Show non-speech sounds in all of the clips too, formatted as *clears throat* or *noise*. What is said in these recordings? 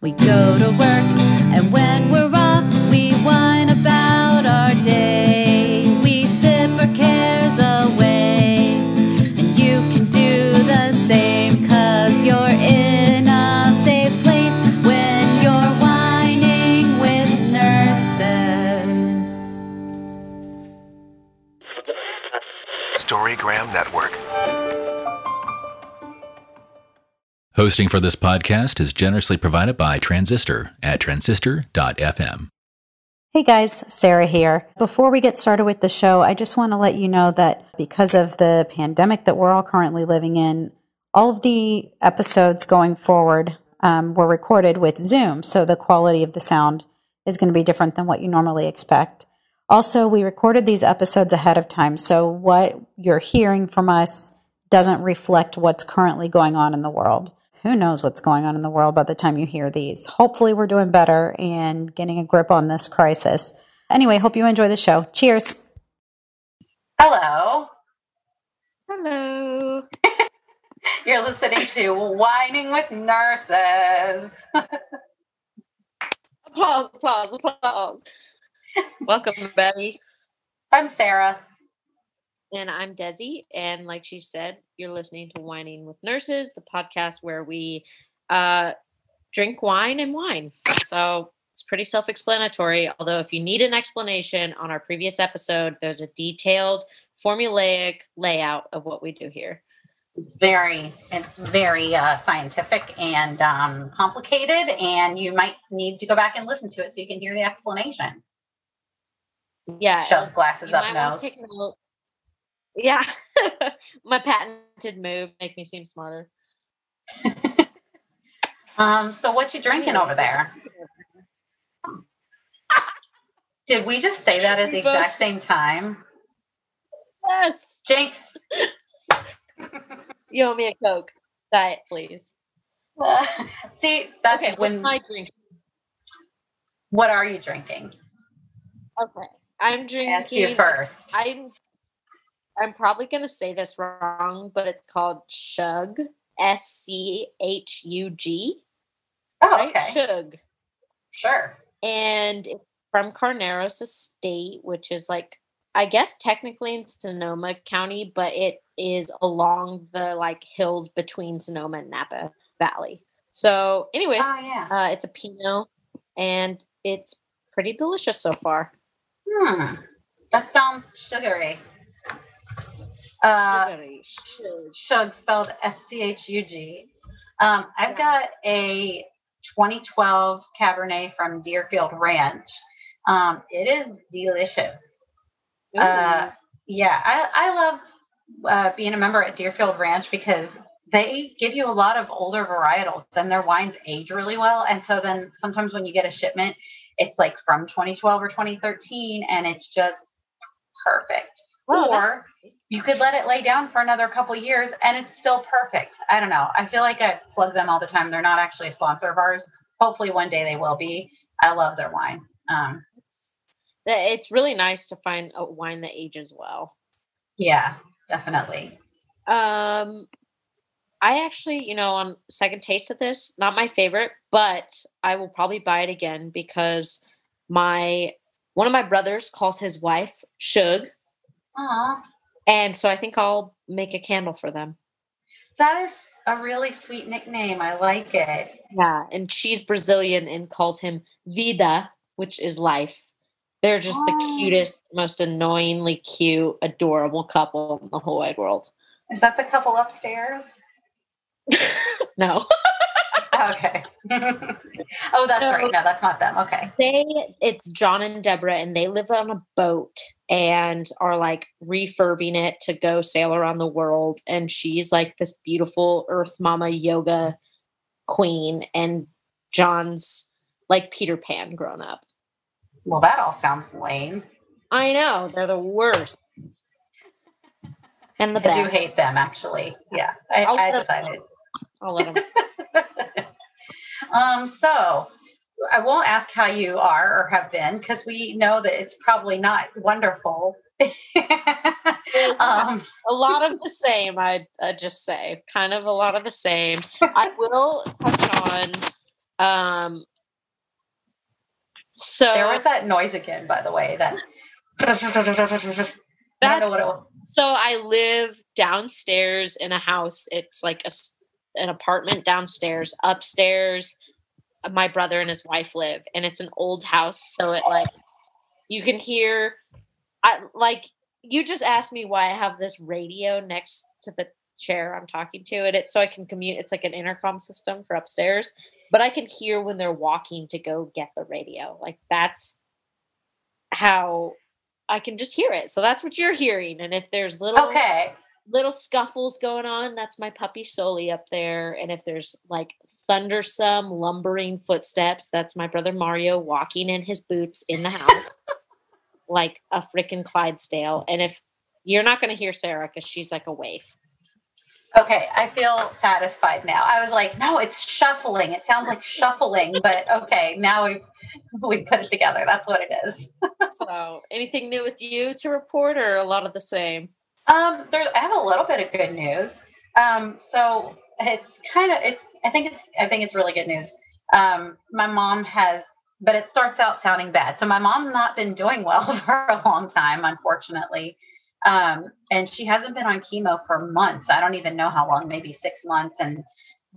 We go to work, and when Hosting for this podcast is generously provided by Transistor at transistor.fm. Hey guys, Sarah here. Before we get started with the show, I just want to let you know that because of the pandemic that we're all currently living in, all of the episodes going forward um, were recorded with Zoom. So the quality of the sound is going to be different than what you normally expect. Also, we recorded these episodes ahead of time. So what you're hearing from us doesn't reflect what's currently going on in the world who knows what's going on in the world by the time you hear these. Hopefully, we're doing better and getting a grip on this crisis. Anyway, hope you enjoy the show. Cheers. Hello. Hello. *laughs* You're listening to Whining with Nurses. *laughs* applause, applause, applause. *laughs* Welcome, Betty. I'm Sarah. And I'm Desi. And like she said, you're listening to Whining with Nurses, the podcast where we uh, drink wine and wine. So it's pretty self explanatory. Although, if you need an explanation on our previous episode, there's a detailed, formulaic layout of what we do here. It's very, it's very uh, scientific and um, complicated, and you might need to go back and listen to it so you can hear the explanation. Yeah, Shows glasses you up nose. Yeah, *laughs* my patented move make me seem smarter. *laughs* Um, so what you drinking over there? *laughs* Did we just say that at the both exact same time? Yes. Jinx. You owe me a Coke. Diet, please. See, that's Okay, when. my drink? what are you drinking? Okay. I'm drinking. asked you first. I'm I'm probably gonna say this wrong, but it's called Schug. S C H U G. Oh, Right? okay. Schug. Sure. And it's from Carneros Estate, which is like I guess technically in Sonoma County, but it is along the like hills between Sonoma and Napa Valley. So, anyways, Oh, yeah. uh, it's a Pinot, and it's pretty delicious so far. Hmm. That sounds sugary. Uh, Schug. Spelled S C H U G. Um, I've got a 2012 Cabernet from Deerfield Ranch. Um, it is delicious. Uh, yeah, I, I love uh, being a member at Deerfield Ranch because they give you a lot of older varietals and their wines age really well. And so then sometimes when you get a shipment, it's like from 2012 or 2013 and it's just perfect. Wow, or you could let it lay down for another couple years and it's still perfect. I don't know. I feel like I plug them all the time. They're not actually a sponsor of ours. Hopefully one day they will be. I love their wine. Um, it's really nice to find a wine that ages well. yeah, definitely. Um, I actually, you know, on second taste of this, not my favorite, but I will probably buy it again because my one of my brothers calls his wife Shug, Aw, and so I think I'll make a candle for them. that is a really sweet nickname. I like it. Yeah, and she's Brazilian and calls him Vida, which is life. They're just the Oh. cutest, most annoyingly cute, adorable couple in the whole wide world. Is that the couple upstairs? *laughs* No. *laughs* Okay. *laughs* oh, that's No. right. No, that's not them. Okay. they it's John and Deborah and they live on a boat and are like refurbing it to go sail around the world and she's like this beautiful earth mama yoga queen and John's like Peter Pan grown up. Well, that all sounds lame. I know, they're the worst. And the I do hate them, actually. Yeah, I, I decided. I'll let them. *laughs* um, so I won't ask how you are or have been because we know that it's probably not wonderful. um, a lot of the same i i just say kind of a lot of the same i will touch on Um, so There was that noise again, by the way. That *laughs* I don't know what it was. so I live downstairs in a house. It's like a, an apartment downstairs. Upstairs, uh, my brother and his wife live, and it's an old house. So it like you can hear, I like you just asked me why I have this radio next to the chair I'm talking to, and it's so I can commute. It's like an intercom system for upstairs, but I can hear when they're walking to go get the radio. Like that's how I can just hear it. So that's what you're hearing. And if there's little Okay. Little scuffles going on, that's my puppy Soli up there. And if there's like thundersome lumbering footsteps, that's my brother Mario walking in his boots in the house *laughs* like a freaking Clydesdale. And if you're not going to hear Sarah because she's like a waif. Okay, I feel satisfied now. I was like, no, it's shuffling. It sounds like shuffling, but okay, now we we put it together. That's what it is. *laughs* So anything new with you to report or a lot of the same? Um, there, I have a little bit of good news. Um, so it's kind of it's. I think it's. I think it's really good news. Um, my mom has, but it starts out sounding bad. So my mom's not been doing well *laughs* for a long time, unfortunately. Um, and she hasn't been on chemo for months. I don't even know how long, maybe six months. And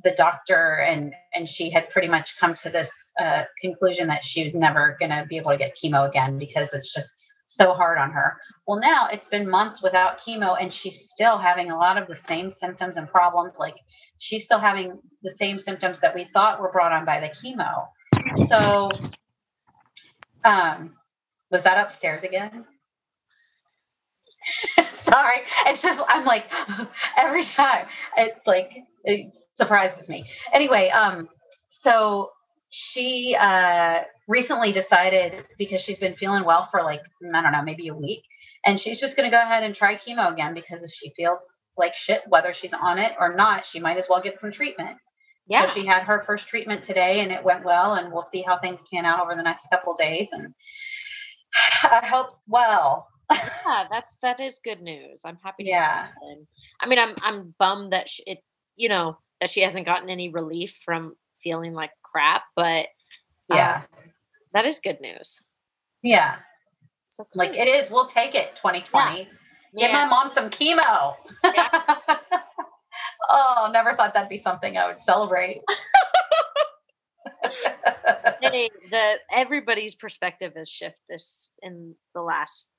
the doctor and and she had pretty much come to this uh, conclusion that she was never going to be able to get chemo again because it's just so hard on her. Well, now it's been months without chemo, and she's still having a lot of the same symptoms and problems. Like she's still having the same symptoms that we thought were brought on by the chemo. So, um, was that upstairs again? *laughs* Sorry, it's just I'm like *laughs* every time it like it surprises me. Anyway, um, so she uh recently decided because she's been feeling well for like I don't know maybe a week, and she's just going to go ahead and try chemo again because if she feels like shit whether she's on it or not, she might as well get some treatment. Yeah. So she had her first treatment today and it went well and we'll see how things pan out over the next couple days and *sighs* I hope well. yeah, *laughs* that's that is good news. I'm happy. to Yeah. I mean, I'm I'm bummed that she, it, you know, that she hasn't gotten any relief from feeling like crap, but Yeah. Um, that is good news. Yeah. So Like it is. We'll take it 2020. Give my mom some chemo. *laughs* oh, never thought that'd be something I would celebrate. *laughs* hey, the everybody's perspective has shifted this in the last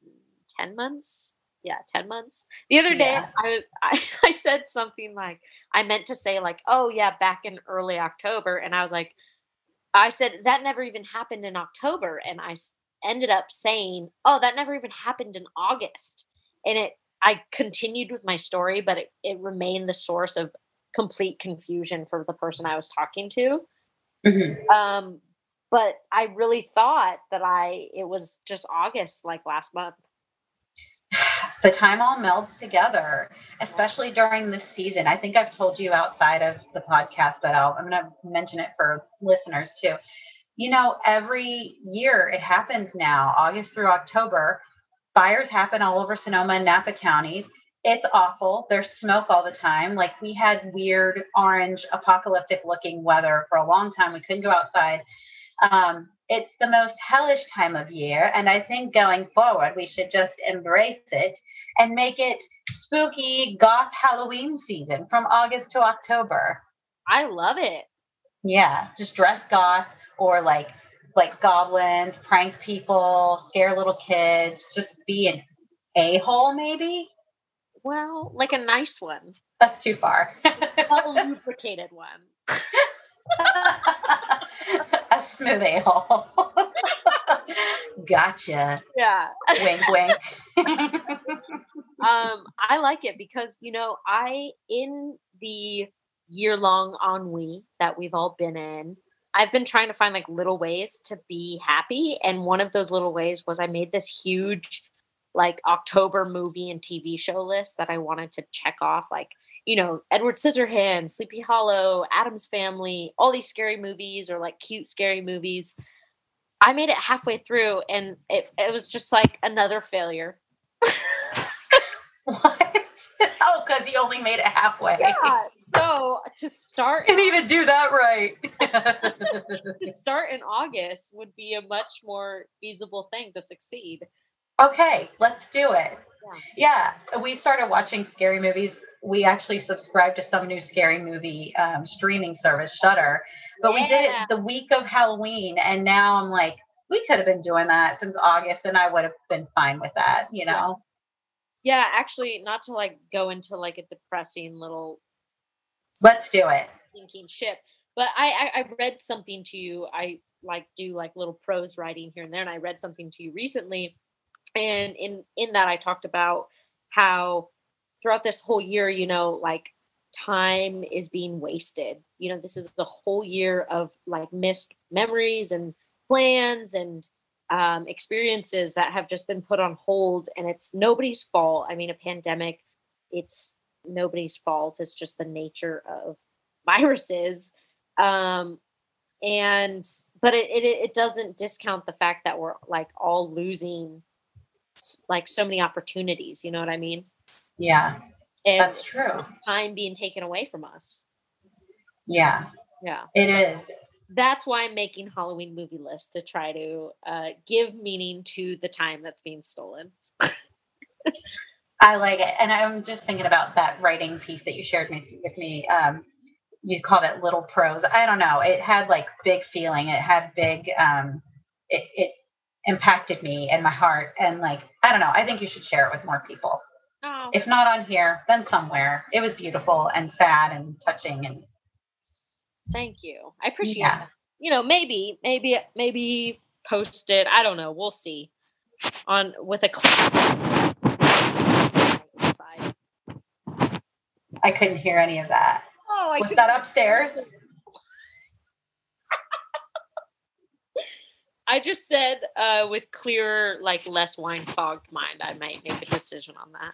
10 months yeah 10 months the other day Yeah. I, I *laughs* i said something like i meant to say like oh yeah back in early october and i was like i said that never even happened in october and I ended up saying oh that never even happened in august and it i continued with my story but it, it remained the source of complete confusion for the person i was talking to Mhm. um but i really thought that i it was just august like last month the time all melds together, especially during this season. I think I've told you outside of the podcast, but I'll, I'm going to mention it for listeners too. You know, every year it happens now, August through October. Fires happen all over Sonoma and Napa counties. It's awful. There's smoke all the time. Like we had weird orange apocalyptic looking weather for a long time. We couldn't go outside. Um, it's the most hellish time of year. And I think going forward, we should just embrace it and make it spooky goth Halloween season from August to October. i love it Yeah, just dress goth or like like goblins, prank people, scare little kids, just be an a-hole maybe. well like a nice one That's too far. *laughs* a lubricated one *laughs* *laughs* a smooth a-hole. *laughs* gotcha. yeah Wink wink. *laughs* um i like it because you know i in the year long ennui that we've all been in i've been trying to find like little ways to be happy and one of those little ways was i made this huge like october movie and tv show list that i wanted to check off like you know edward scissorhands sleepy hollow addams family all these scary movies or like cute scary movies i made it halfway through and it, it was just like another failure *laughs* what? *laughs* oh, because you only made it halfway. Yeah. So to start Didn't even do that right. *laughs* to start in August would be a much more feasible thing to succeed. okay, let's do it. Yeah, we started watching scary movies. We actually subscribed to some new scary movie um, streaming service, Shudder, but we did it the week of Halloween, and now I'm like, we could have been doing that since August, and I would have been fine with that, you Yeah. know. Yeah, actually, not to like go into like a depressing little Let's do it. sinking ship, but I, I I read something to you. I like do like little prose writing here and there, and I read something to you recently, and in in that I talked about how throughout this whole year, you know, like time is being wasted. You know, this is the whole year of like missed memories and plans and um, experiences that have just been put on hold, and it's nobody's fault. I mean, a pandemic, it's nobody's fault. It's just the nature of *laughs* viruses. Um, and but it, it it doesn't discount the fact that we're like all losing like so many opportunities. You know what I mean? Yeah, And that's true. time being taken away from us. Yeah, Yeah. it is. That's why I'm making Halloween movie list to try to uh, give meaning to the time that's being stolen. I like it. And I'm just thinking about that writing piece that you shared with, with me. Um, you called it little prose. I don't know. It had like big feeling. It had big, um, it, it impacted me and my heart. And like, I don't know. I think you should share it with more people. Oh, If not on here, then somewhere. It was beautiful and sad and touching. And thank you. I appreciate Yeah. You know, maybe, maybe, maybe post it. I don't know. We'll see. On with a clip. I couldn't hear any of that. Oh, I Was that upstairs? I just said uh, with clearer, like less wine fogged mind, I might make a decision on that.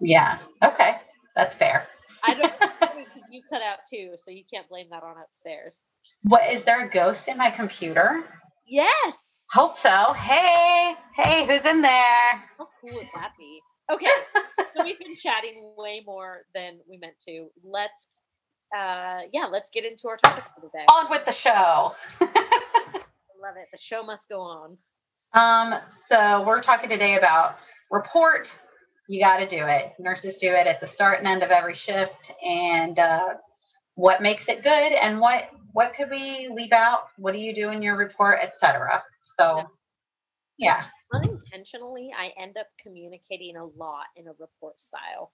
Yeah. Okay. That's fair. I don't *laughs* because you cut out too, so you can't blame that on upstairs. What is there a ghost in my computer? Yes. Hope so. Hey, hey, who's in there? How cool would that be? Okay, so we've been chatting way more than we meant to. Let's, uh, yeah, let's get into our topic for today. On with the show. *laughs* Love it. The show must go on. Um, so we're talking today about report. You got to do it. Nurses do it at the start and end of every shift, and uh, what makes it good, and what what could we leave out? What do you do in your report, etc. So, yeah, Unintentionally, I end up communicating a lot in a report style.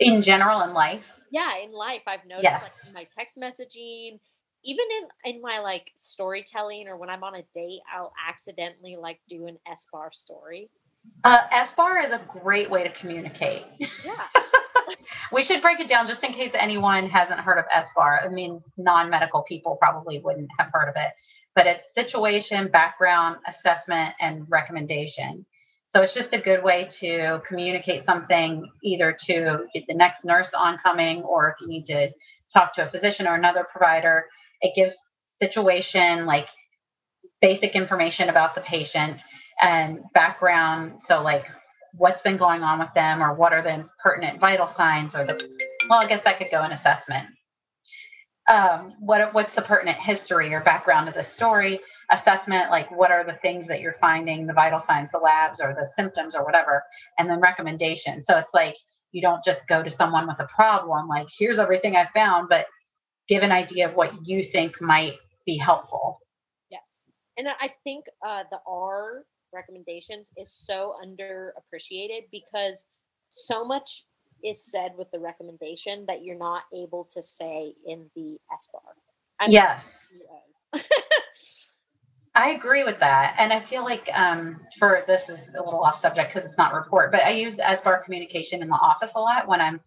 in general in life. yeah in life i've noticed like in my text messaging even in in my like storytelling or when i'm on a date i'll accidentally like do an SBAR story Uh, SBAR is a great way to communicate. yeah *laughs* We should break it down just in case anyone hasn't heard of SBAR. I mean, non medical people probably wouldn't have heard of it, but it's situation, background, assessment, and recommendation. So it's just a good way to communicate something either to get the next nurse oncoming or if you need to talk to a physician or another provider. It gives situation like basic information about the patient and background. So, like, what's been going on with them or what are the pertinent vital signs or the well i guess that could go in assessment. Um, what what's the pertinent history or background of the story? Assessment like what are the things that you're finding the vital signs the labs or the symptoms or whatever and then recommendation. So it's like you don't just go to someone with a problem like here's everything i found but give an idea of what you think might be helpful yes and i think uh the r recommendations is so underappreciated because so much is said with the recommendation that you're not able to say in the SBAR yes I agree with that. And I feel like um, for this is a little off subject because it's not report, but I use the SBAR communication in the office a lot when I'm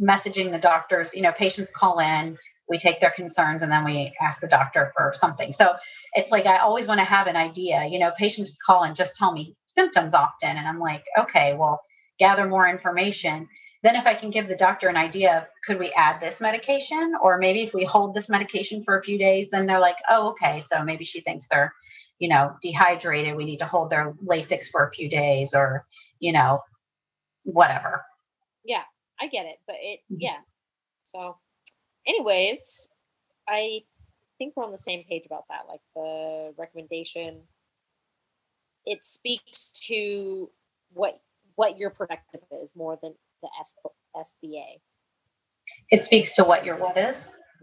messaging the doctors. You know, patients call in, we take their concerns, and then we ask the doctor for something. So it's like I always want to have an idea. You know, patients call and just tell me symptoms often. And I'm like, okay, well, gather more information. Then, if I can give the doctor an idea of could we add this medication, or maybe if we hold this medication for a few days, then they're like, oh, okay, so maybe she thinks they're, you know, dehydrated. We need to hold their Lasix for a few days, or, you know, whatever. yeah, I get it, but it Mhm. yeah. So, anyways, I think we're on the same page about that. Like the recommendation, it speaks to what what your perspective is more than the S, SBA. It speaks to what your what is.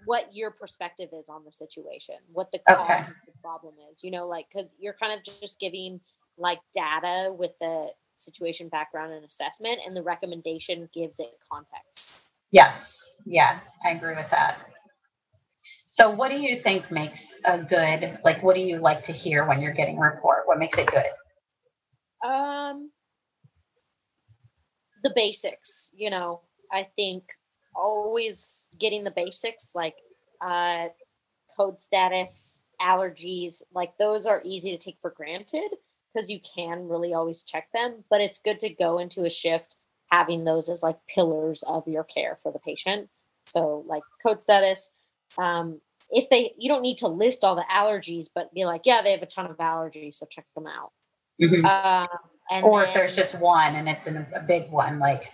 What your perspective is on the situation, what the cause Okay. of the problem is. You know, like because you're kind of just giving like data with the situation background and assessment, and the recommendation gives it context. Yes. Yeah, I agree with that. So what do you think makes a good like what do you like to hear when you're getting report? What makes it good? Um, the basics, you know, I think always getting the basics like uh, code status, allergies, like those are easy to take for granted because you can really always check them. But it's good to go into a shift having those as like pillars of your care for the patient. So, like code status, um, if they, you don't need to list all the allergies, but be like, yeah, they have a ton of allergies, so check them out. Mhm. Um, and Or if there's just one and it's an, a big one, like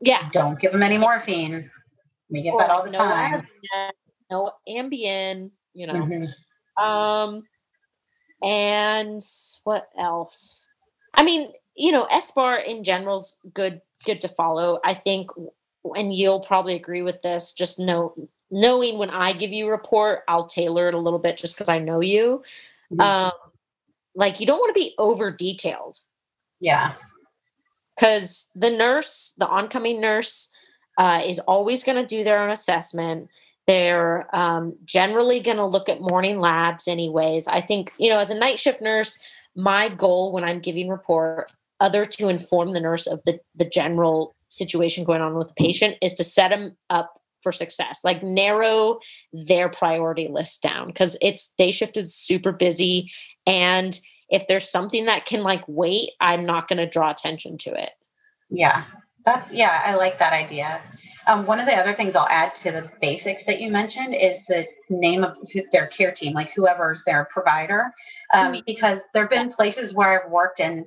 yeah, don't give them any morphine. We get or that all the no time. Ambien, no Ambien, you know. Mhm. Um, and what else? I mean, you know, SBAR in general's good, good to follow. I think, and you'll probably agree with this. Just know, knowing when I give you a report, I'll tailor it a little bit just because I know you. Mhm. Um, like you don't want to be over detailed. Yeah. because the nurse, the oncoming nurse, uh, is always going to do their own assessment. They're um, generally going to look at morning labs, anyways. I think, you know, as a night shift nurse, my goal when I'm giving report, other to inform the nurse of the, the general situation going on with the patient, is to set them up for success. Like narrow their priority list down because it's day shift is super busy. And if there's something that can like wait, I'm not going to draw attention to it. Yeah, that's yeah, I like that idea. Um, one of the other things I'll add to the basics that you mentioned is the name of their care team, like whoever's their provider, um, Mhm. because there have been places where I've worked and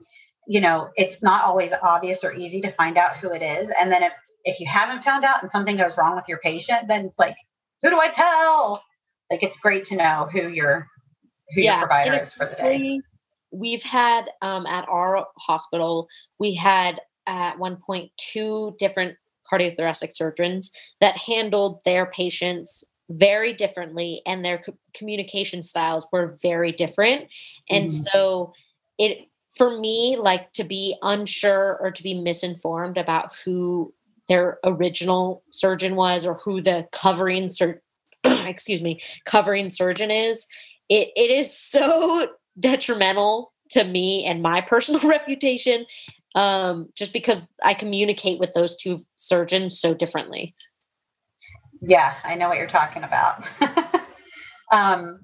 you know it's not always obvious or easy to find out who it is, and then if if you haven't found out and something goes wrong with your patient, then it's like, who do I tell? Like it's great to know who your who your provider is for the day. We've had um, at our hospital, we had at one point two different cardiothoracic surgeons that handled their patients very differently and their co- communication styles were very different and Mhm. so it for me like to be unsure or to be misinformed about who their original surgeon was or who the covering sur- *clears throat* excuse me covering surgeon is it it is so *laughs* detrimental to me and my personal *laughs* reputation um just because i communicate with those two surgeons so differently Yeah, I know what you're talking about. *laughs* um,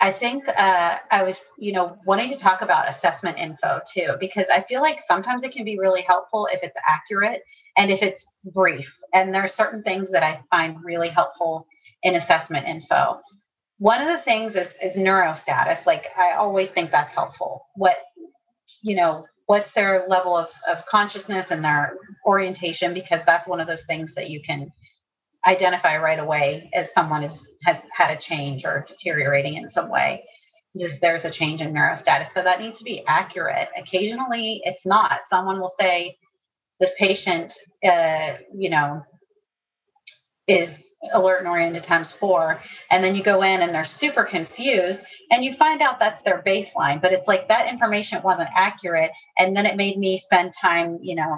I think uh, I was, you know, wanting to talk about assessment info too, because I feel like sometimes it can be really helpful if it's accurate and if it's brief. And there are certain things that I find really helpful in assessment info. One of the things is, is neurostatus. Like I always think that's helpful. What, you know, what's their level of, of consciousness and their orientation, because that's one of those things that you can identify right away as someone is has had a change or deteriorating in some way. There's a change in neuro status. so that needs to be accurate. Occasionally it's not. Someone will say this patient uh, you know is alert and oriented times four and then you go in and they're super confused and you find out that's their baseline but it's like that information wasn't accurate and then it made me spend time you know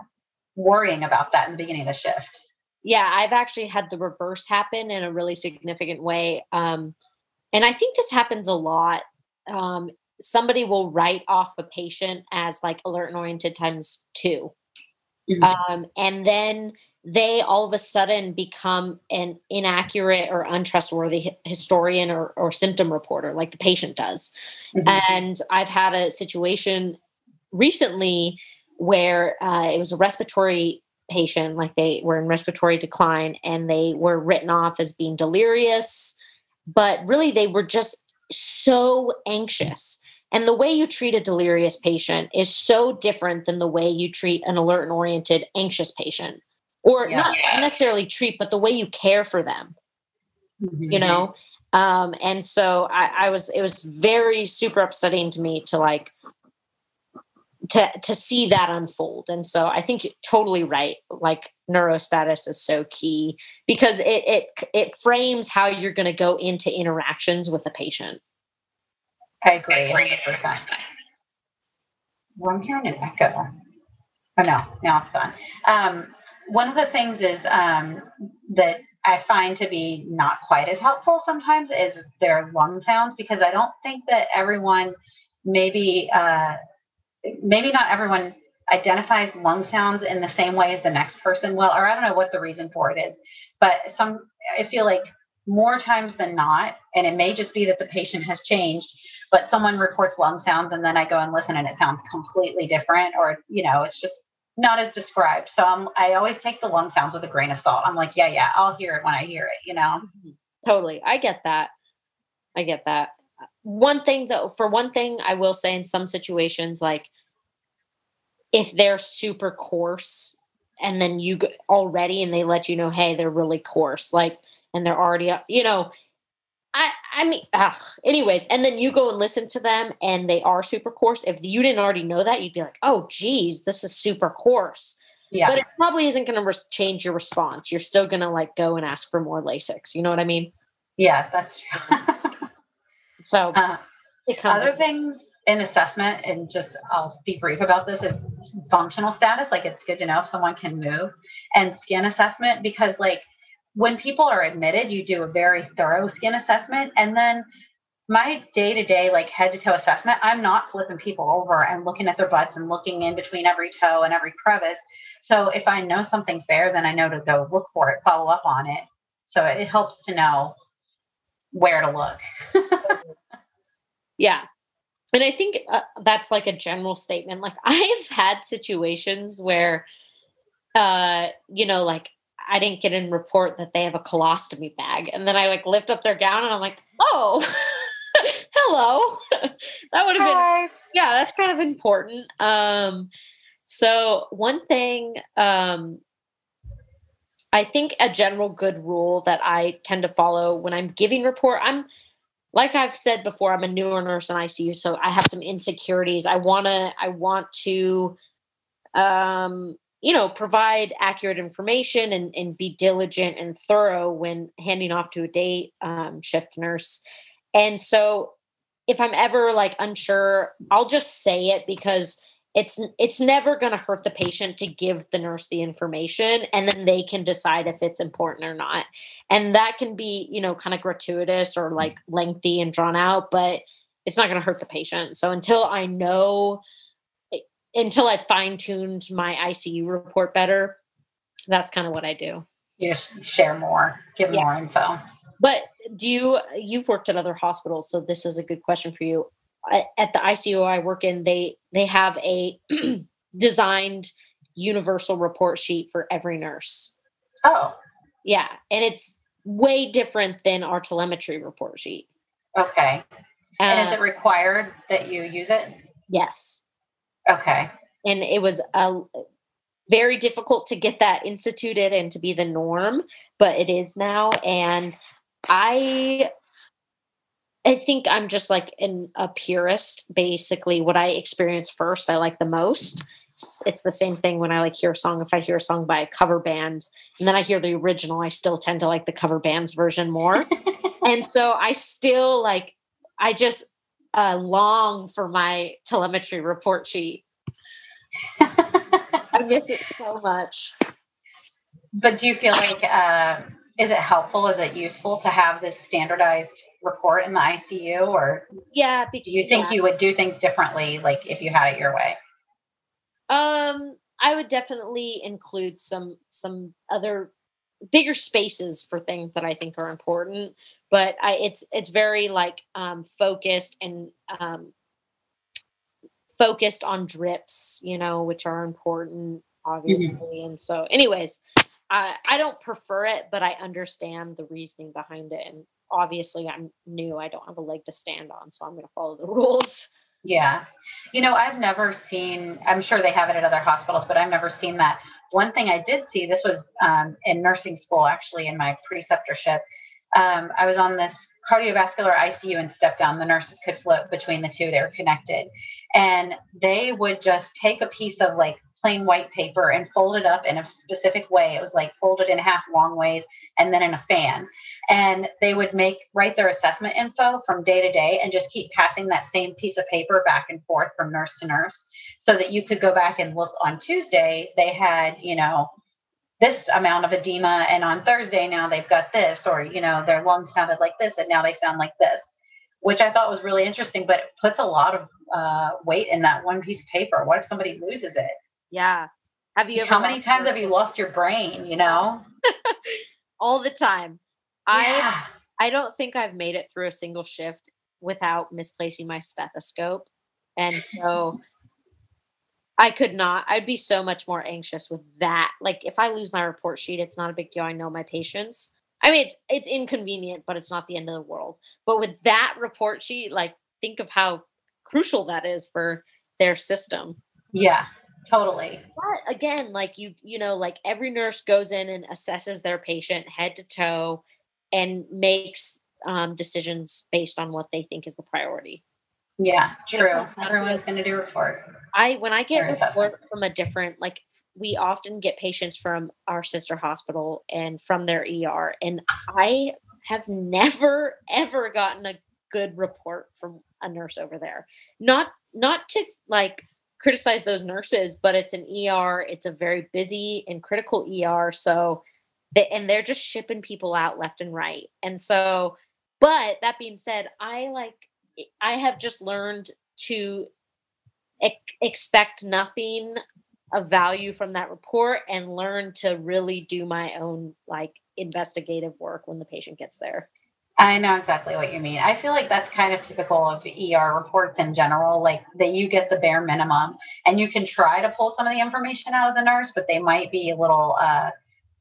worrying about that in the beginning of the shift yeah i've actually had the reverse happen in a really significant way um, and i think this happens a lot um, somebody will write off a patient as like alert and oriented times 2 Mhm. um, and then they all of a sudden become an inaccurate or untrustworthy historian or, or symptom reporter like the patient does Mhm. and i've had a situation recently where uh, it was a respiratory patient like they were in respiratory decline and they were written off as being delirious but really they were just so anxious and the way you treat a delirious patient is so different than the way you treat an alert and oriented anxious patient or Yeah. not necessarily treat, but the way you care for them Mm-hmm. you know um and so I, I was it was very super upsetting to me to like to to see that unfold and so i think you're totally right like neurostatus is so key because it it it frames how you're going to go into interactions with a patient I agree, 100%. Well, I'm hearing an echo. Oh, no, now it's gone. Um, one of the things is um, that I find to be not quite as helpful sometimes is their lung sounds because I don't think that everyone maybe uh, maybe not everyone identifies lung sounds in the same way as the next person will or I don't know what the reason for it is but some I feel like more times than not and it may just be that the patient has changed but someone reports lung sounds and then I go and listen and it sounds completely different or you know it's just not as described. So I'm, I always take the lung sounds with a grain of salt. I'm like yeah yeah I'll hear it when I hear it you know? Totally. I get that. I get that one thing though for one thing i will say in some situations like if they're super coarse and then you go already and they let you know hey they're really coarse like and they're already uh, you know i i mean ugh. anyways and then you go and listen to them and they are super coarse. If you didn't already know that you'd be like oh geez this is super coarse. Yeah. But it probably isn't going to res- change your response. You're still going to like go and ask for more lasix. You know what i mean? Yeah that's true *laughs* so uh, it comes other things in assessment and just i'll be brief about this is functional status. Like it's good to know if someone can move. And skin assessment because like when people are admitted you do a very thorough skin assessment. And then my day-to-day like head to toe assessment i'm not flipping people over and looking at their butts and looking in between every toe and every crevice. So if i know something's there then i know to go look for it follow up on it. So it helps to know where to look *laughs* Yeah. And I think uh, that's like a general statement. Like *laughs* I've had situations where, uh, you know, like I didn't get in report that they have a colostomy bag. And then I like lift up their gown and I'm like, oh, *laughs* hello. *laughs* that would have been yeah that's kind of important um so one thing um i think a general good rule that i tend to follow when i'm giving report i'm like i've said before i'm a newer nurse in icu so i have some insecurities. I want to i want to um you know provide accurate information and, and be diligent and thorough when handing off to a day um, shift nurse. And so if I'm ever like unsure, I'll just say it because it's it's never going to hurt the patient to give the nurse the information and then they can decide if it's important or not. And that can be, you know, kind of gratuitous or mm. like lengthy and drawn out, but it's not going to hurt the patient. So until I know eh, until I fine-tuned my ICU report better, that's kind of what I do. you just share more give Yeah. more info But do you you've worked at other hospitals, so this is a good question for you. At the ICU I work in, they they have a *clears throat* designed universal report sheet for every nurse. oh Yeah, and it's way different than our telemetry report sheet. okay and is Uh, it required that you use it yes, okay and it was a very difficult to get that instituted and to be the norm, but it is now. And I I think I'm just like an, a purist. Basically, what I experience first, I like the most. It's the same thing when I like hear a song. If I hear a song by a cover band and then I hear the original, I still tend to like the cover band's version more. *laughs* and so I still like, I just uh, long for my telemetry report sheet. *laughs* I miss it so much. but do you feel like uh, is it helpful is it useful to have this standardized report in the icu or Yeah. do you think yeah. you would do things differently like if you had it your way Um, I would definitely include some some other bigger spaces for things that I think are important. But I it's it's very like um focused and um focused on drips, you know, which are important, obviously. And so anyways, I I don't prefer it, but I understand the reasoning behind it. And obviously I'm new. I don't have a leg to stand on, so I'm gonna follow the *laughs* rules. Yeah. You know, I've never seen, I'm sure they have it at other hospitals, but I've never seen that one thing I did see, this was um, in nursing school, actually, in my preceptorship. Um, I was on this cardiovascular ICU and step down. The nurses could float between the two, they were connected. And they would just take a piece of like plain white paper and folded up in a specific way. It was like folded in half long ways and then in a fan. And they would make write their assessment info from day to day and just keep passing that same piece of paper back and forth from nurse to nurse so that you could go back and look on Tuesday. They had, you know, this amount of edema and on Thursday now they've got this or you know their lungs sounded like this and now they sound like this which I thought was really interesting but it puts a lot of uh, weight in that one piece of paper what if somebody loses it Yeah. Have you ever how many times your- have you lost your brain you know *laughs* all the time? I. I don't think I've made it through a single shift without misplacing my stethoscope. And so *laughs* I could not, I'd be so much more anxious with that. Like if I lose my report sheet, it's not a big deal. I know my patients. I mean, it's it's inconvenient, but it's not the end of the world. But with that report sheet, like think of how crucial that is for their system. yeah totally But again, like you, you know, like every nurse goes in and assesses their patient head to toe and makes um, decisions based on what they think is the priority. yeah true everyone's going to do a report I when I get report from a different like we often get patients from our sister hospital and from their ER and I have never *laughs* ever gotten a good report from a nurse over there. Not not to like criticize those nurses, but it's an ER, it's a very busy and critical ER so they, and they're just shipping people out left and right. And so but that being said, I like I have just learned to ex- expect nothing of value from that report and learn to really do my own like investigative work when the patient gets there. I know exactly what you mean. I feel like that's kind of typical of ER reports in general, like that you get the bare minimum and you can try to pull some of the information out of the nurse, but they might be a little uh,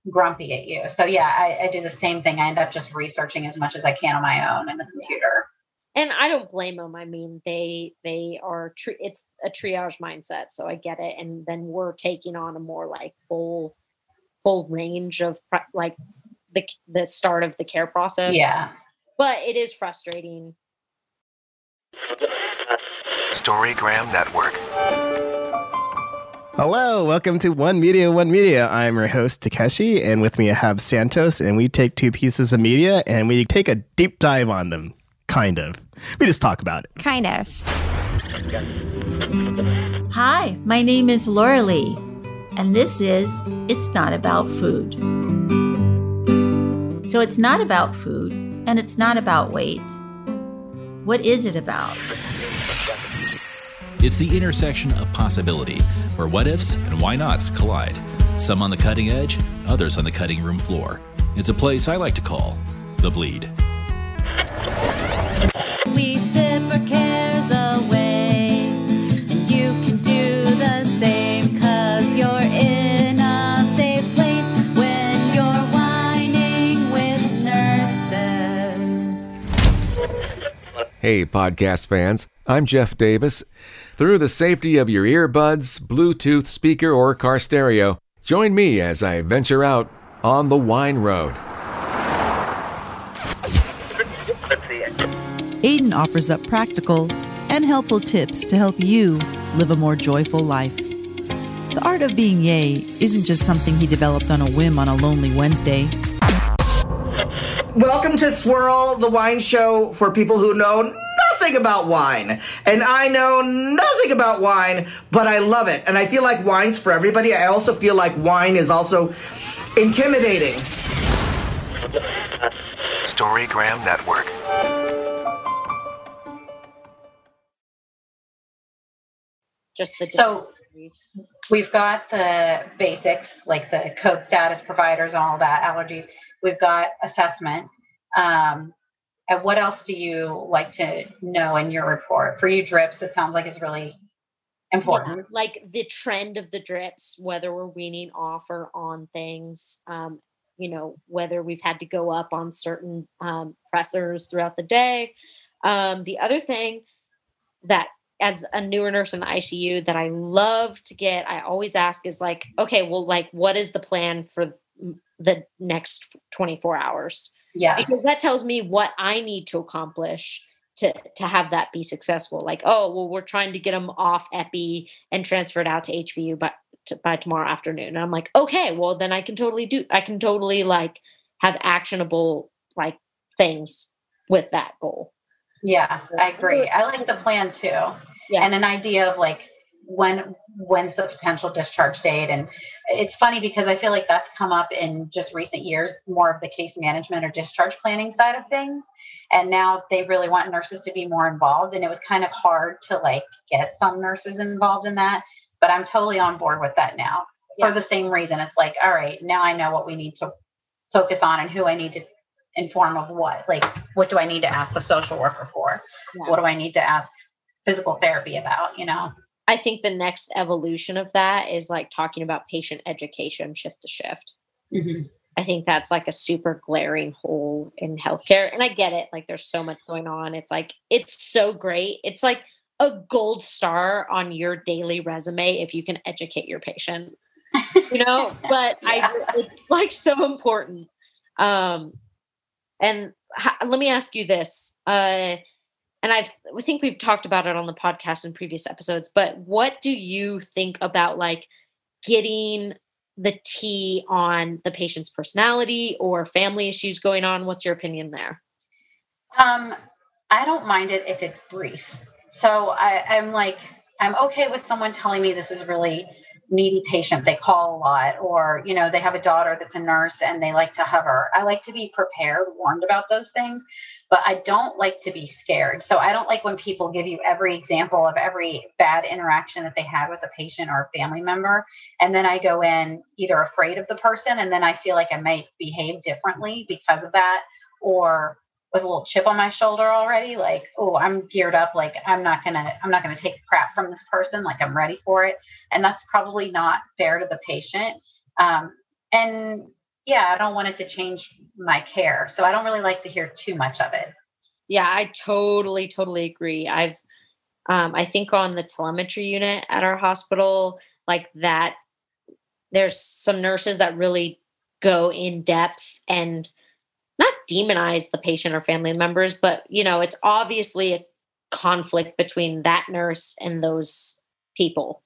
grumpy at you. So, yeah, I, I do the same thing. I end up just researching as much as I can on my own in the computer. And I don't blame them. I mean, they they are tre- it's a triage mindset, so I get it. And then we're taking on a more like full full range of like the the start of the care process. Yeah. But it is frustrating. Storygram Network. Hello, welcome to One Media, One Media. I'm your host, Takeshi, and with me I have Santos, and we take two pieces of media and we take a deep dive on them. Kind of. We just talk about it. Kind of. Hi, my name is Laura Lee, and this is It's Not About Food. So it's not about food, and it's not about weight. What is it about? It's the intersection of possibility, where what ifs and why nots collide. Some on the cutting edge, others on the cutting room floor. It's a place I like to call the bleed. We Hey, podcast fans. I'm Jeff Davis. Through the safety of your earbuds, Bluetooth speaker, or car stereo, join me as I venture out on the wine road. Aiden offers up practical and helpful tips to help you live a more joyful life. The art of being yay isn't just something he developed on a whim on a lonely Wednesday. Welcome to Swirl, the wine show for people who know nothing about wine. And I know nothing about wine, but I love it. And I feel like wine's for everybody. I also feel like wine is also intimidating. Storygram Network. Just the So- differences. We've got the basics, like the code status providers all that, allergies. We've got assessment. Um, and what else do you like to know in your report? For you, drips, it sounds like is really important. Yeah, like the trend of the drips, whether we're weaning off or on things, um, you know, whether we've had to go up on certain um, pressors throughout the day. Um, the other thing that as a newer nurse in the ICU that I love to get, I always ask is like, okay, well, like, what is the plan for the next 24 hours? Yeah. Because that tells me what I need to accomplish to to have that be successful. Like, oh, well, we're trying to get them off epi and transferred out to HVU by to, by tomorrow afternoon. And I'm like, okay, well, then I can totally do. I can totally like have actionable like things with that goal. Yeah, I agree. I like the plan too. Yeah. And an idea of like when when's the potential discharge date and it's funny because I feel like that's come up in just recent years more of the case management or discharge planning side of things and now they really want nurses to be more involved and it was kind of hard to like get some nurses involved in that but I'm totally on board with that now for the same reason it's like all right now I know what we need to focus on and who I need to inform of what like what do I need to ask the social worker for Yeah. what do I need to ask physical therapy about you know I think the next evolution of that is like talking about patient education shift to shift. I think that's like a super glaring hole in healthcare. And I get it. Like there's so much going on. It's like, it's so great. It's like a gold star on your daily resume if you can educate your patient, you know? *laughs* But Yeah. I, it's like so important. Um, and ha- let me ask you this. Uh, and I think we've talked about it on the podcast in previous episodes, but what do you think about like getting the tea on the patient's personality or family issues going on? What's your opinion there? Um, I don't mind it if it's brief. So I, I'm like, I'm okay with someone telling me this is really needy patient. They call a lot, or you know, they have a daughter that's a nurse and they like to hover. I like to be prepared, warned about those things, but I don't like to be scared. So I don't like when people give you every example of every bad interaction that they had with a patient or a family member, and then I go in either afraid of the person, and then I feel like I might behave differently because of that, or with a little chip on my shoulder already like oh i'm geared up like i'm not gonna i'm not gonna take crap from this person like i'm ready for it and that's probably not fair to the patient um, and yeah i don't want it to change my care so i don't really like to hear too much of it Yeah, I totally, totally agree. I've, um, I think on the telemetry unit at our hospital, like that, there's some nurses that really go in depth and not demonize the patient or family members, but you know, it's obviously a conflict between that nurse and those people,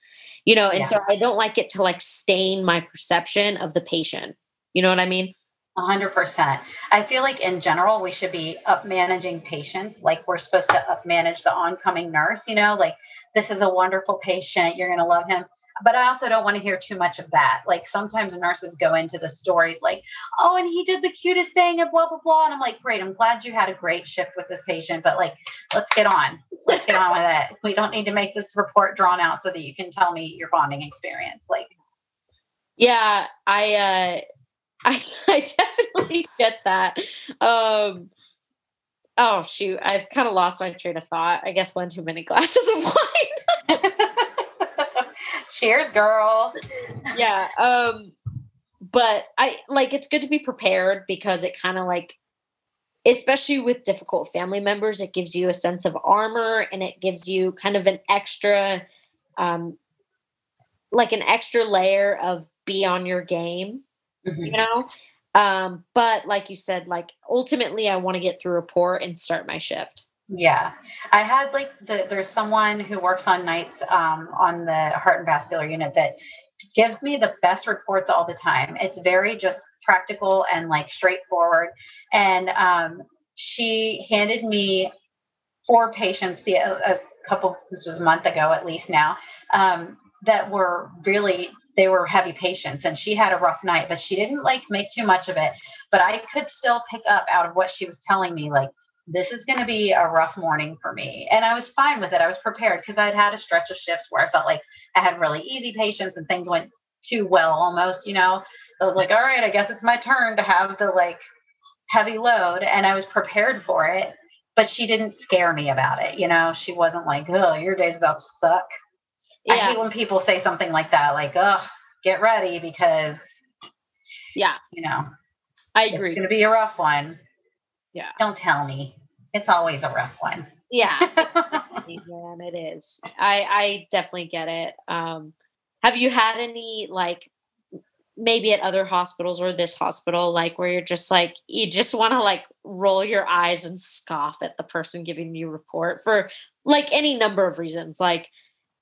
you know, and Yeah. so I don't like it to like stain my perception of the patient. You know what I mean? A hundred percent. I feel like in general we should be up managing patients like we're supposed to up manage the oncoming nurse, you know, like this is a wonderful patient, you're gonna love him. But I also don't want to hear too much of that. Like sometimes nurses go into the stories like, oh, and he did the cutest thing and blah blah blah. And I'm like, great, I'm glad you had a great shift with this patient, but like let's get on. Let's get on with it. *laughs* We don't need to make this report drawn out so that you can tell me your bonding experience. Like Yeah, I uh *laughs* I I definitely get that. Um oh shoot, I've kind of lost my train of thought. I guess one too many glasses of *laughs* wine. Cheers, girl. yeah. Um but I like it's good to be prepared because it kind of like especially with difficult family members, it gives you a sense of armor and it gives you kind of an extra um like an extra layer of be on your game Mhm. you know um but like you said like ultimately i want to get through a report and start my shift Yeah, I had like the there's someone who works on nights um, on the heart and vascular unit that gives me the best reports all the time. It's very just practical and like straightforward. And um, she handed me four patients the a, a couple this was a month ago at least now um, that were really they were heavy patients and she had a rough night but she didn't like make too much of it but i could still pick up out of what she was telling me like this is going to be a rough morning for me. And I was fine with it. I was prepared because I'd had a stretch of shifts where I felt like I had really easy patients and things went too well almost, you know. So I was like, all right, I guess it's my turn to have the like heavy load. And I was prepared for it. But she didn't scare me about it. You know, she wasn't like, oh, your day's about to suck. I hate when people say something like that, like, oh, get ready because, yeah you know, i agree. it's going to be a rough one. Yeah. Don't tell me. It's always a rough one. yeah *laughs* man, it is. I I definitely get it. Um, have you had any like maybe at other hospitals or this hospital, like where you're just like you just want to like roll your eyes and scoff at the person giving you report for like any number of reasons, like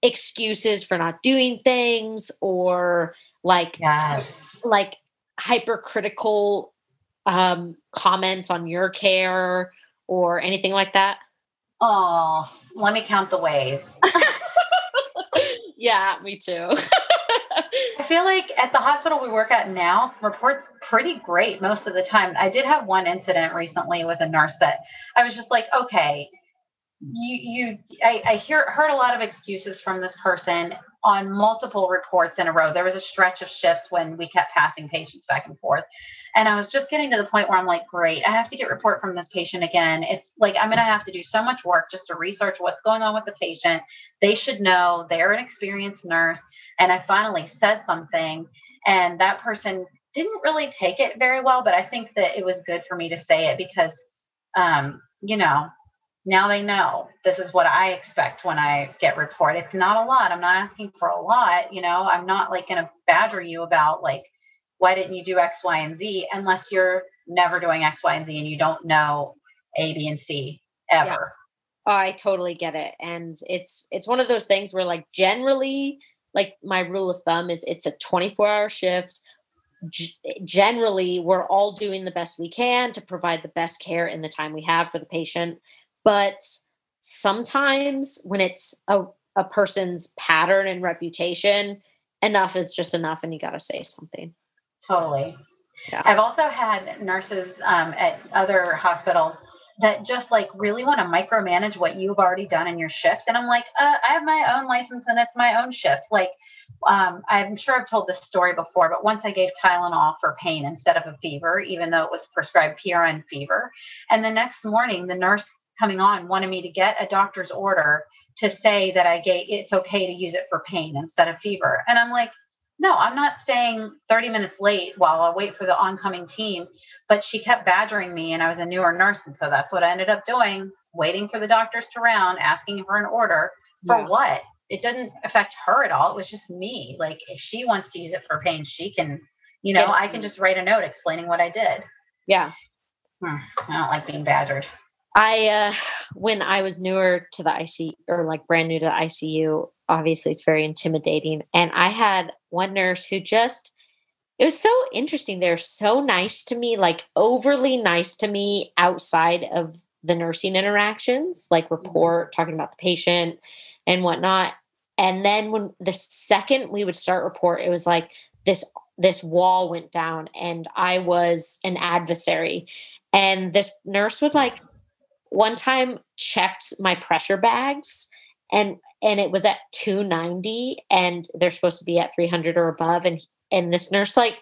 excuses for not doing things or like Yes. like hypercritical um comments on your care or anything like that? Oh, let me count the ways. *laughs* yeah, me too. I feel like at the hospital we work at now, reports pretty great most of the time. I did have one incident recently with a nurse that I was just like, okay, you you I, I hear heard a lot of excuses from this person on multiple reports in a row. There was a stretch of shifts when we kept passing patients back and forth. And I was just getting to the point where I'm like, great, I have to get report from this patient again. It's like I'm gonna have to do so much work just to research what's going on with the patient. They should know they're an experienced nurse. And I finally said something, and that person didn't really take it very well, but I think that it was good for me to say it because um, you know, now they know this is what I expect when I get report. It's not a lot. I'm not asking for a lot. You know, I'm not like going to badger you about like, why didn't you do X, Y, and Z unless you're never doing X, Y, and Z and you don't know A, B, and C ever. Oh, I totally get it. And it's it's one of those things where like generally like my rule of thumb is it's a 24 hour shift. G- generally we're all doing the best we can to provide the best care in the time we have for the patient. But sometimes when it's a, a person's pattern and reputation, enough is just enough and you got to say something. Totally. Yeah. I've also had nurses um, at other hospitals that just like really want to micromanage what you've already done in your shift. And I'm like, uh, I have my own license and it's my own shift. Like, um, I'm sure I've told this story before, but once I gave Tylenol for pain instead of a fever, even though it was prescribed PRN fever. And the next morning, the nurse coming on wanted me to get a doctor's order to say that I gave it's okay to use it for pain instead of fever. And I'm like, no, I'm not staying 30 minutes late while I wait for the oncoming team. But she kept badgering me, and I was a newer nurse. And so that's what I ended up doing waiting for the doctors to round, asking for an order for Yeah. what? It doesn't affect her at all. It was just me. Like, if she wants to use it for pain, she can, you know. I can just write a note explaining what I did. Yeah. Hmm, I don't like being badgered. I uh when I was newer to the ICU or like brand new to the ICU, obviously it's very intimidating. And I had one nurse who just it was so interesting. They're so nice to me, like overly nice to me outside of the nursing interactions, like report, talking about the patient and whatnot. And then when the second we would start report, it was like this this wall went down and I was an adversary. And this nurse would like one time checked my pressure bags and and it was at 290 and they're supposed to be at 300 or above and and this nurse like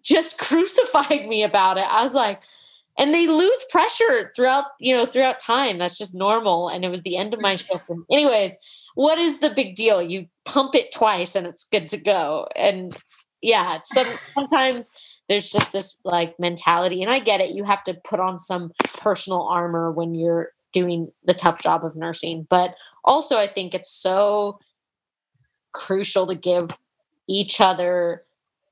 just *laughs* crucified me about it. I was like and they lose pressure throughout you know throughout time. That's just normal and it was the end of my mm. shift. Anyways what is the big deal? You pump it twice and it's good to go. And yeah some, sometimes there's just this like mentality and i get it you have to put on some personal armor when you're doing the tough job of nursing but also i think it's so crucial to give each other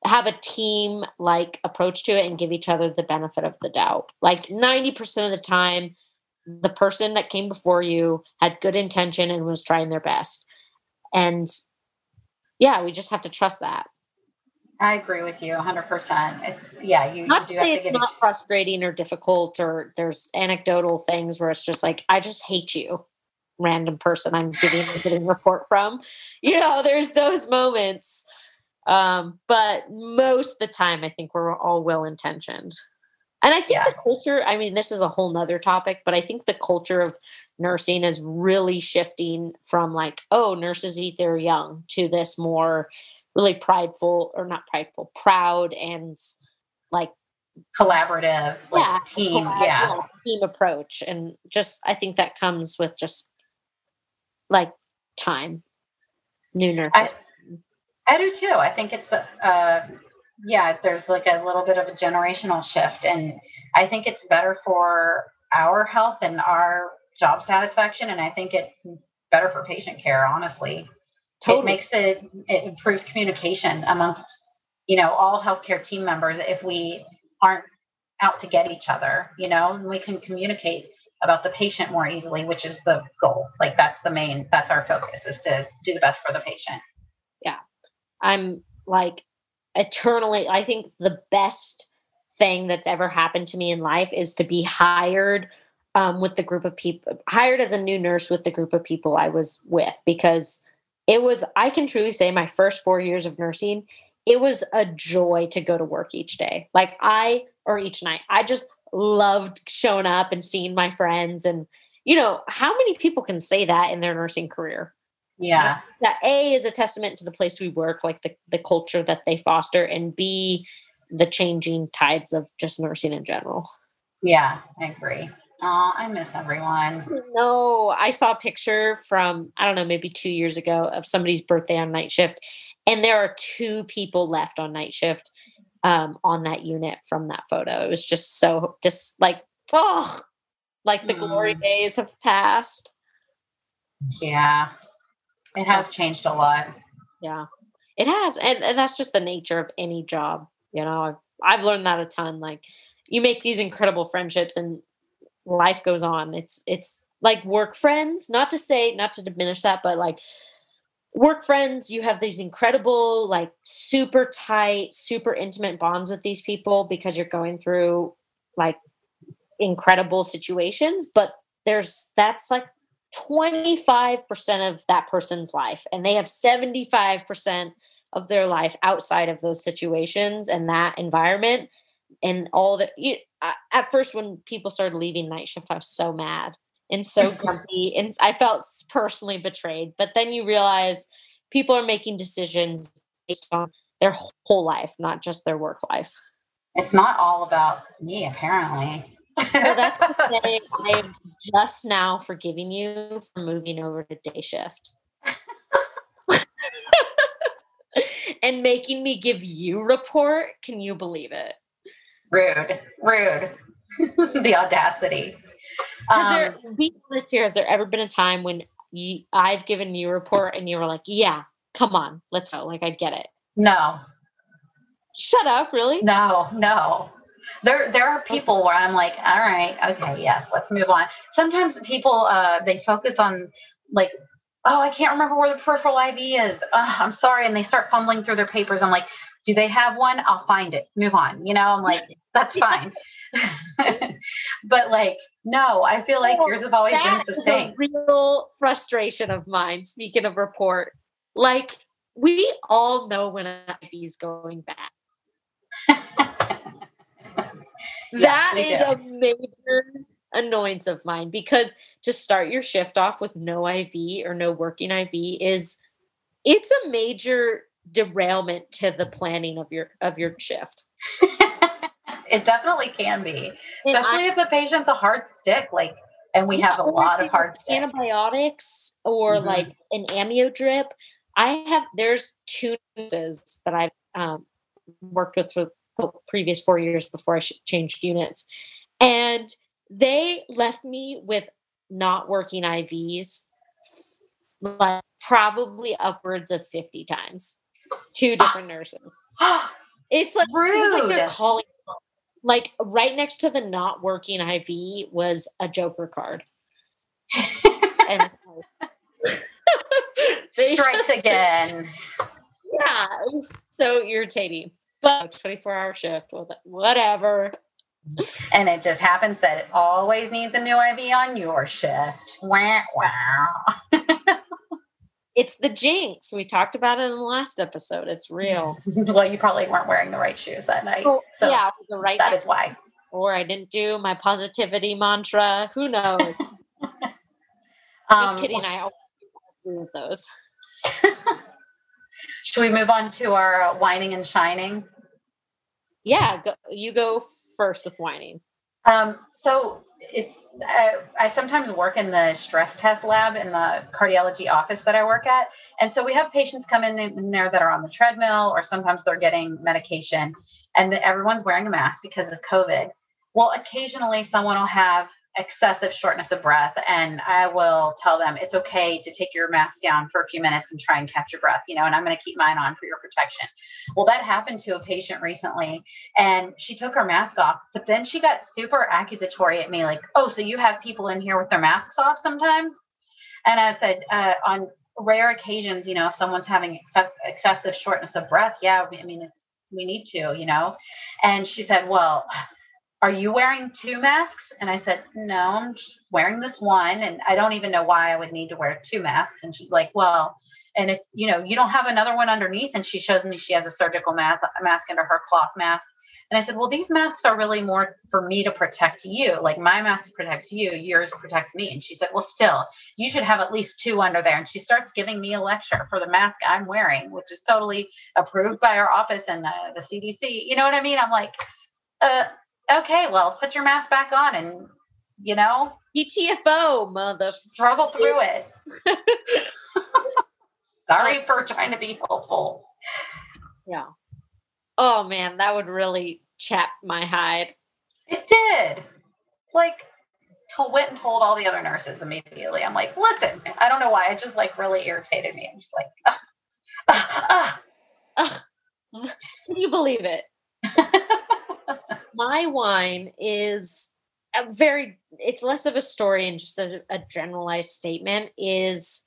have a team like approach to it and give each other the benefit of the doubt. Like 90% of the time the person that came before you had good intention and was trying their best and yeah we just have to trust that I agree with you 100%. It's, yeah, you, not to you do have say it's not frustrating or difficult or there's anecdotal things where it's just like i just hate you random person i'm giving a getting report from. *laughs* You know there's those moments. Um but most of the time i think we're all well intentioned. And i think the culture i mean this is a whole nother topic but i think the culture of nursing is really shifting from like oh nurses eat their young to this more really prideful or not prideful proud and like collaborative, like yeah, team. collab- Yeah. team approach. And just I think that comes with just like time. New nurses. I do too. I think it's a, uh, yeah, there's like a little bit of a generational shift. And I think it's better for our health and our job satisfaction. And I think it better for patient care, honestly. Totally. It makes it it improves communication amongst you know all healthcare team members if we aren't out to get each other, you know, and we can communicate about the patient more easily, which is the goal. Like that's the main that's our focus is to do the best for the patient. yeah i'm like eternally i think the best thing that's ever happened to me in life is to be hired um, with the group of people hired as a new nurse with the group of people i was with because it was i can truly say my first four years of nursing it was a joy to go to work each day like i or each night i just loved showing up and seeing my friends and you know how many people can say that in their nursing career Yeah. that a is a testament to the place we work like the, the culture that they foster and b the changing tides of just nursing in general Yeah, I agree. Oh, I miss everyone. no i saw a picture from i don't know maybe two years ago of somebody's birthday on night shift and there are two people left on night shift um, on that unit from that photo it was just so just like oh like the glory days have passed Yeah. It So- has changed a lot. Yeah, it has, and, and that's just the nature of any job. You know, I've I've learned that a ton. Like, you make these incredible friendships, and life goes on. It's it's like work friends. Not to say, not to diminish that, but like work friends, you have these incredible, like super tight, super intimate bonds with these people because you're going through like incredible situations. But there's that's like 25% of that person's life and they have 75% of their life outside of those situations and that environment and all that you, I- at first when people started leaving night shift i was so mad and so *laughs* grumpy and i felt personally betrayed but then you realize people are making decisions based on their whole life not just their work life. It's not all about me, apparently. so that's to say i'm *laughs* just now forgiving you for moving over to day shift. *laughs* And making me give you report? Can you believe it Rude. Rude. *laughs* the audacity. Has there, Um, be honest here, has there ever been a time when you, I've given you a report and you were like, yeah, come on, let's go. Like, I get it. No. Shut up, really? No, no. There there are people where I'm like, all right, okay, yes, let's move on. Sometimes people uh they focus on like, oh, I can't remember where the peripheral IV is. I'm sorry, and they start fumbling through their papers. I'm like, do they have one? I'll find it. Move on. You know, I'm like, *laughs* that's fine. *laughs* but like, no, I feel like yours have always been is a real frustration of mine. Speaking of report, like, we all know when an IV is going bad. *laughs* That we is do. a major annoyance of mine because to start your shift off with no IV or no working IV is it's a major derailment to the planning of your of your shift. *laughs* it definitely can be, And I- especially if the patient's a hard stick. Like, and we have a lot of hard sticks. antibiotics or Mhm. like an amio drip. I have there's two nurses that I've um, worked with for the previous four years before I changed units, and they left me with not working IVs like probably upwards of 50 times. Two different nurses. *gasps* It's like, it's like they're calling like right next to the not working IV was a Joker card. *laughs* and like- *laughs* Strikes just- again. *laughs* Yeah, it was so irritating. But 24 hour shift, well, whatever. And it just happens that it always needs a new IV on your shift. Wow. It's the jinx. We talked about it in the last episode. It's real. *laughs* well, you probably weren't wearing the right shoes that night. Oh, so yeah, the right that is why. Or I didn't do my positivity mantra. Who knows? *laughs* Just Um, kidding. well, I always do those. *laughs* Should we move on to our whining and shining? Yeah, go, you go first with whining. Um, so it's uh, I sometimes work in the stress test lab in the cardiology office that I work at, and so we have patients come in, in there that are on the treadmill, or sometimes they're getting medication, and everyone's wearing a mask because of COVID. Well, occasionally someone will have excessive shortness of breath and I will tell them it's okay to take your mask down for a few minutes and try and catch your breath, you know, and I'm going to keep mine on for your protection. Well, that happened to a patient recently and she took her mask off, but then she got super accusatory at me like, "Oh, so you have people in here with their masks off sometimes?" And I said, uh, on rare occasions, you know, if someone's having ex- excessive shortness of breath, yeah, I mean, it's we need to, you know. And she said, "Well, are you wearing two masks? And I said, no, I'm wearing this one. And I don't even know why I would need to wear two masks. And she's like, well, and it's, you know, you don't have another one underneath. And she shows me she has a surgical mask, mask under her cloth mask. And I said, well, these masks are really more for me to protect you. Like my mask protects you, yours protects me. And she said, well, still, you should have at least two under there. And she starts giving me a lecture for the mask I'm wearing, which is totally approved by our office and uh, the CDC. You know what I mean? I'm like, uh, okay, well, put your mask back on and, you know, UTFO, mother. struggle through it. *laughs* Sorry for trying to be helpful. Yeah. Oh man, that would really chap my hide. It did. It's like, told, went and told all the other nurses immediately. I'm like, listen, I don't know why. It just like really irritated me. I'm just like, ah, ah, ah. Can you believe it? My whine is a very it's less of a story and just a, a, generalized statement is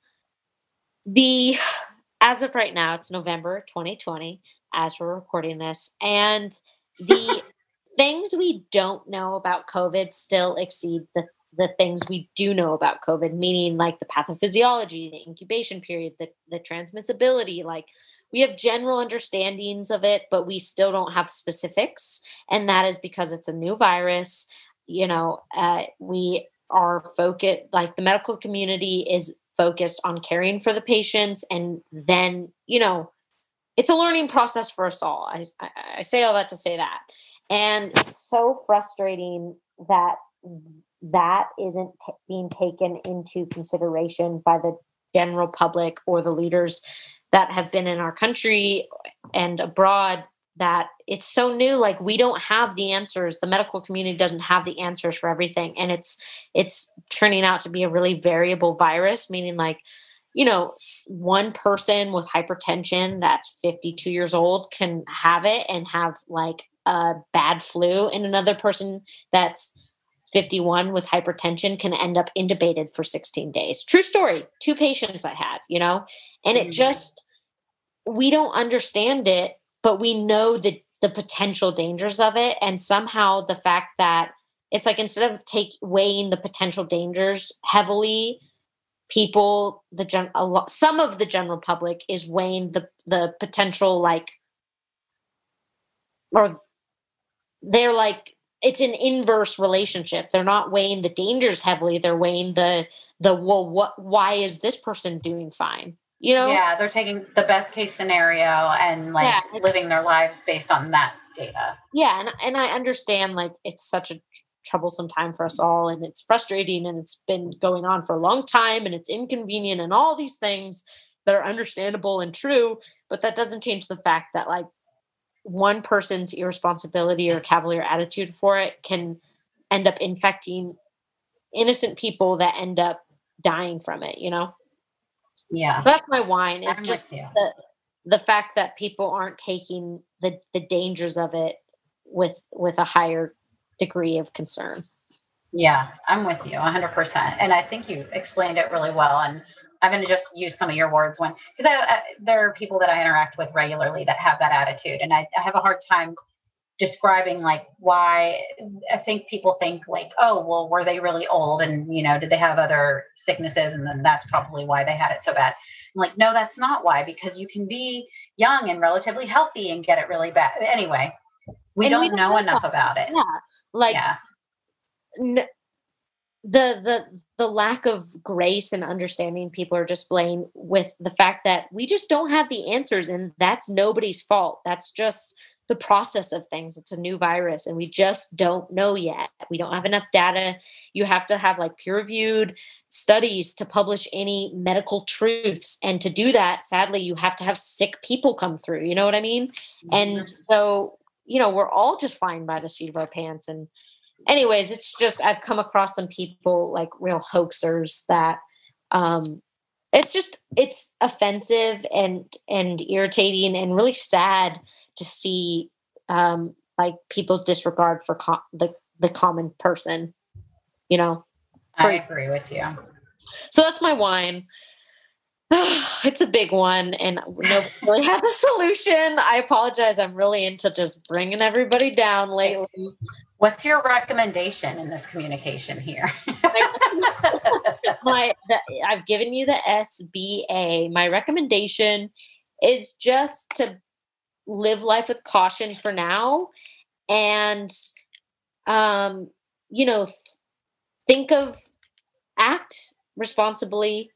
the as of right now it's november 2020 as we're recording this and the *laughs* things we don't know about covid still exceed the the things we do know about covid meaning like the pathophysiology the incubation period the, the transmissibility like we have general understandings of it, but we still don't have specifics. And that is because it's a new virus. You know, uh, we are focused, like the medical community is focused on caring for the patients. And then, you know, it's a learning process for us all. I, I, I say all that to say that. And it's so frustrating that that isn't t- being taken into consideration by the general public or the leaders that have been in our country and abroad that it's so new like we don't have the answers. The medical community doesn't have the answers for everything and it's it's turning out to be a really variable virus meaning like you know one person with hypertension that's 52 years old can have it and have like a bad flu and another person that's 51 with hypertension can end up intubated for 16 days. True story two patients i had you know? And it mm. just we don't understand it, but we know the the potential dangers of it, and somehow the fact that it's like instead of take weighing the potential dangers heavily, people the gen lot, some of the general public is weighing the the potential like or they're like it's an inverse relationship. They're not weighing the dangers heavily. They're weighing the the well what why is this person doing fine you know? Yeah they're taking the best case scenario and like yeah. living their lives based on that data. Yeah and, and i understand like it's such a troublesome time for us all and it's frustrating and it's been going on for a long time and it's inconvenient and all these things that are understandable and true but that doesn't change the fact that like one person's irresponsibility or cavalier attitude for it can end up infecting innocent people that end up dying from it you know yeah. So that's my whine. It's I'm just the the fact that people aren't taking the the dangers of it with with a higher degree of concern. Yeah, I'm with you 100%. And I think you explained it really well and I'm going to just use some of your words when because there are people that I interact with regularly that have that attitude and I, I have a hard time describing like why I think people think like, oh, well, were they really old? And, you know, did they have other sicknesses? And then that's probably why they had it so bad. I'm like, no, that's not why, because you can be young and relatively healthy and get it really bad. Anyway, we, don't, we don't, know, know enough about it. Yeah. Like, yeah. N- the the the lack of grace and understanding people are displaying with the fact that we just don't have the answers and that's nobody's fault that's just the process of things. It's a new virus and we just don't know yet. We don't have enough data. You have to have like peer reviewed studies to publish any medical truths. And to do that, sadly, you have to have sick people come through. You know what I mean? Mm-hmm. And so, you know, we're all just flying by the seat of our pants. And anyways, it's just I've come across some people like real hoaxers that um it's just it's offensive and and irritating and really sad to see um like people's disregard for co- the the common person you know I agree with you. so that's my whine *sighs* it's a big one and nobody really has a solution i apologize i'm really into just bringing everybody down lately What's your recommendation in this communication here? my *laughs* the, I've given you the SBAR. My recommendation is just to live life with caution for now. And um you know th- think of act responsibly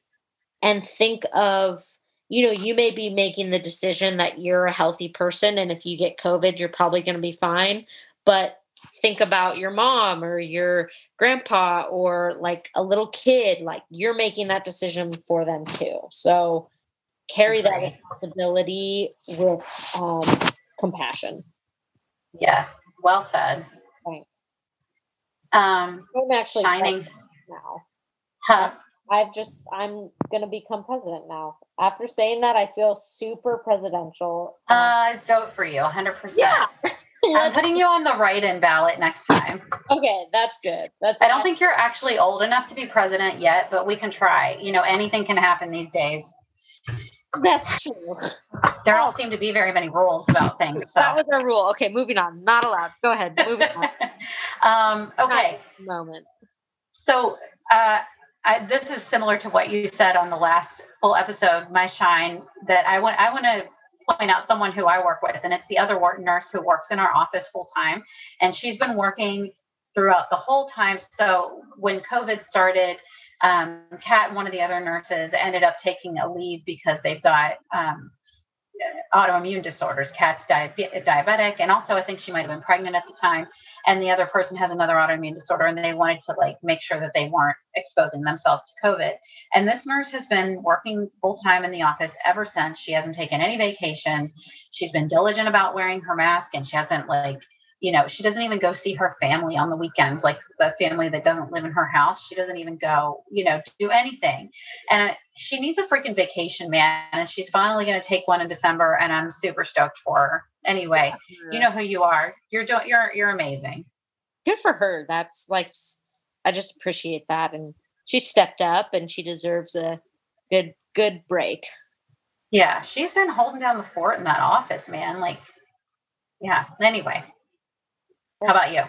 and think of you know you may be making the decision that you're a healthy person and if you get covid you're probably going to be fine but think about your mom or your grandpa or like a little kid like you're making that decision for them too. So carry that responsibility with um, compassion yeah, well said. thanks Um, i'm actually shining. now Huh? i've just i'm gonna become president now after saying that i feel super presidential Uh, vote for you 100%. yeah *laughs* I'm putting you on the write-in ballot next time. okay that's good that's I don't think you're actually old enough to be president yet, but we can try. You know, anything can happen these days. That's true There don't seem to be very many rules about things. So. that was our rule okay moving on not allowed go ahead moving on *laughs* um, okay, moment so uh, I, this is similar to what you said on the last full episode, my shine. That I want, I want to point out someone who I work with, and it's the other wor- nurse who works in our office full time, and she's been working throughout the whole time. So when COVID started, um, Kat one of the other nurses ended up taking a leave because they've got um, autoimmune disorders. Kat's diabe- diabetic, and also I think she might have been pregnant at the time. And the other person has another autoimmune disorder, and they wanted to like make sure that they weren't exposing themselves to COVID. And this nurse has been working full time in the office ever since. She hasn't taken any vacations. She's been diligent about wearing her mask, and she hasn't like you know she doesn't even go see her family on the weekends like the family that doesn't live in her house. She doesn't even go you know do anything. And she needs a freaking vacation man and she's finally going to take one in december and i'm super stoked for her. Anyway you know who you are. You're doing you're you're amazing. Good for her. That's like i just appreciate that and she stepped up and she deserves a good good break. Yeah she's been holding down the fort in that office man like yeah. Anyway how about you?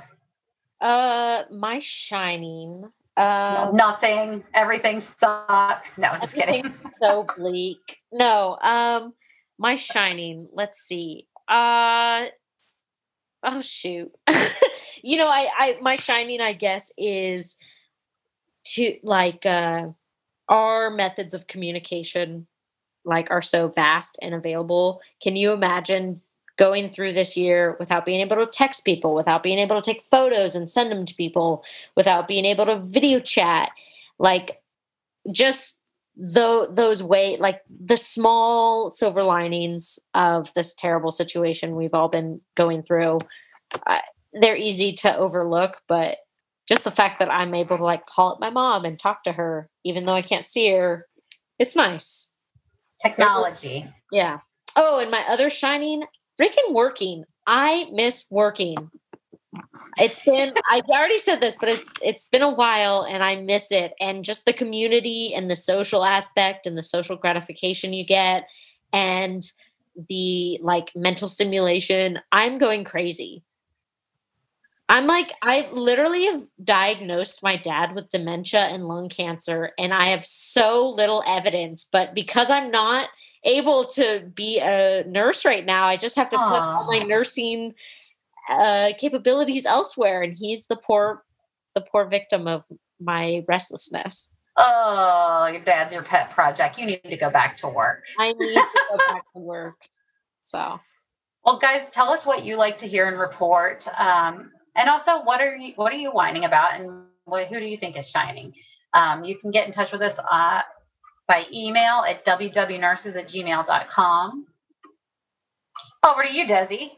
Uh my shining um nothing. Everything sucks. No just kidding. So bleak. No um my shining let's see. Uh oh shoot. *laughs* You know i i my shining i guess is to like uh our methods of communication like are so vast and available. Can you imagine going through this year without being able to text people without being able to take photos and send them to people without being able to video chat like just though those way like the small silver linings of this terrible situation we've all been going through uh, they're easy to overlook but just the fact that i'm able to like call up my mom and talk to her even though i can't see her it's nice. Technology. Yeah. Oh and my other shining freaking working. I miss working. It's been i already said this but it's it's been a while and i miss it. And just the community and the social aspect and the social gratification you get and the like mental stimulation i'm going crazy i'm like i literally have diagnosed my dad with dementia and lung cancer and i have so little evidence but because i'm not able to be a nurse right now i just have to put all my nursing uh, capabilities elsewhere, and he's the poor, the poor victim of my restlessness. Oh, your dad's your pet project. You need to go back to work. I need to go back to *laughs* work. So, Well, guys, tell us what you like to hear and report, um, and also what are you what are you whining about, and what, who do you think is shining? Um, you can get in touch with us uh, by email at wwnurses at gmail.com. Over to you, Desi.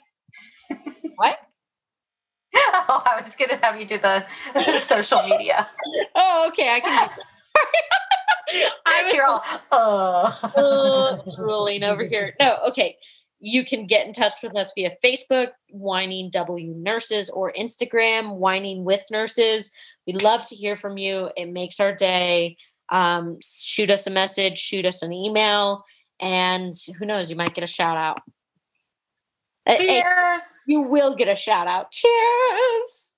What? *laughs* oh I was just going to have you do the, *laughs* social media. Oh, okay. I can. Do *laughs* I was You're all, uh. uh, drooling over here. No, okay. You can get in touch with us via Facebook, Whining W Nurses, or Instagram, Whining with Nurses. We love to hear from you. It makes our day. Um, shoot us a message, shoot us an email, and who knows, you might get a shout out. Cheers. you will get a shout out. Cheers.